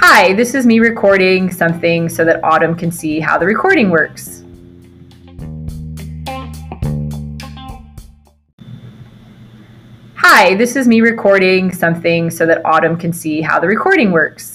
Hi, this is me recording something so that Autumn can see how the recording works. Hi, this is me recording something so that Autumn can see how the recording works.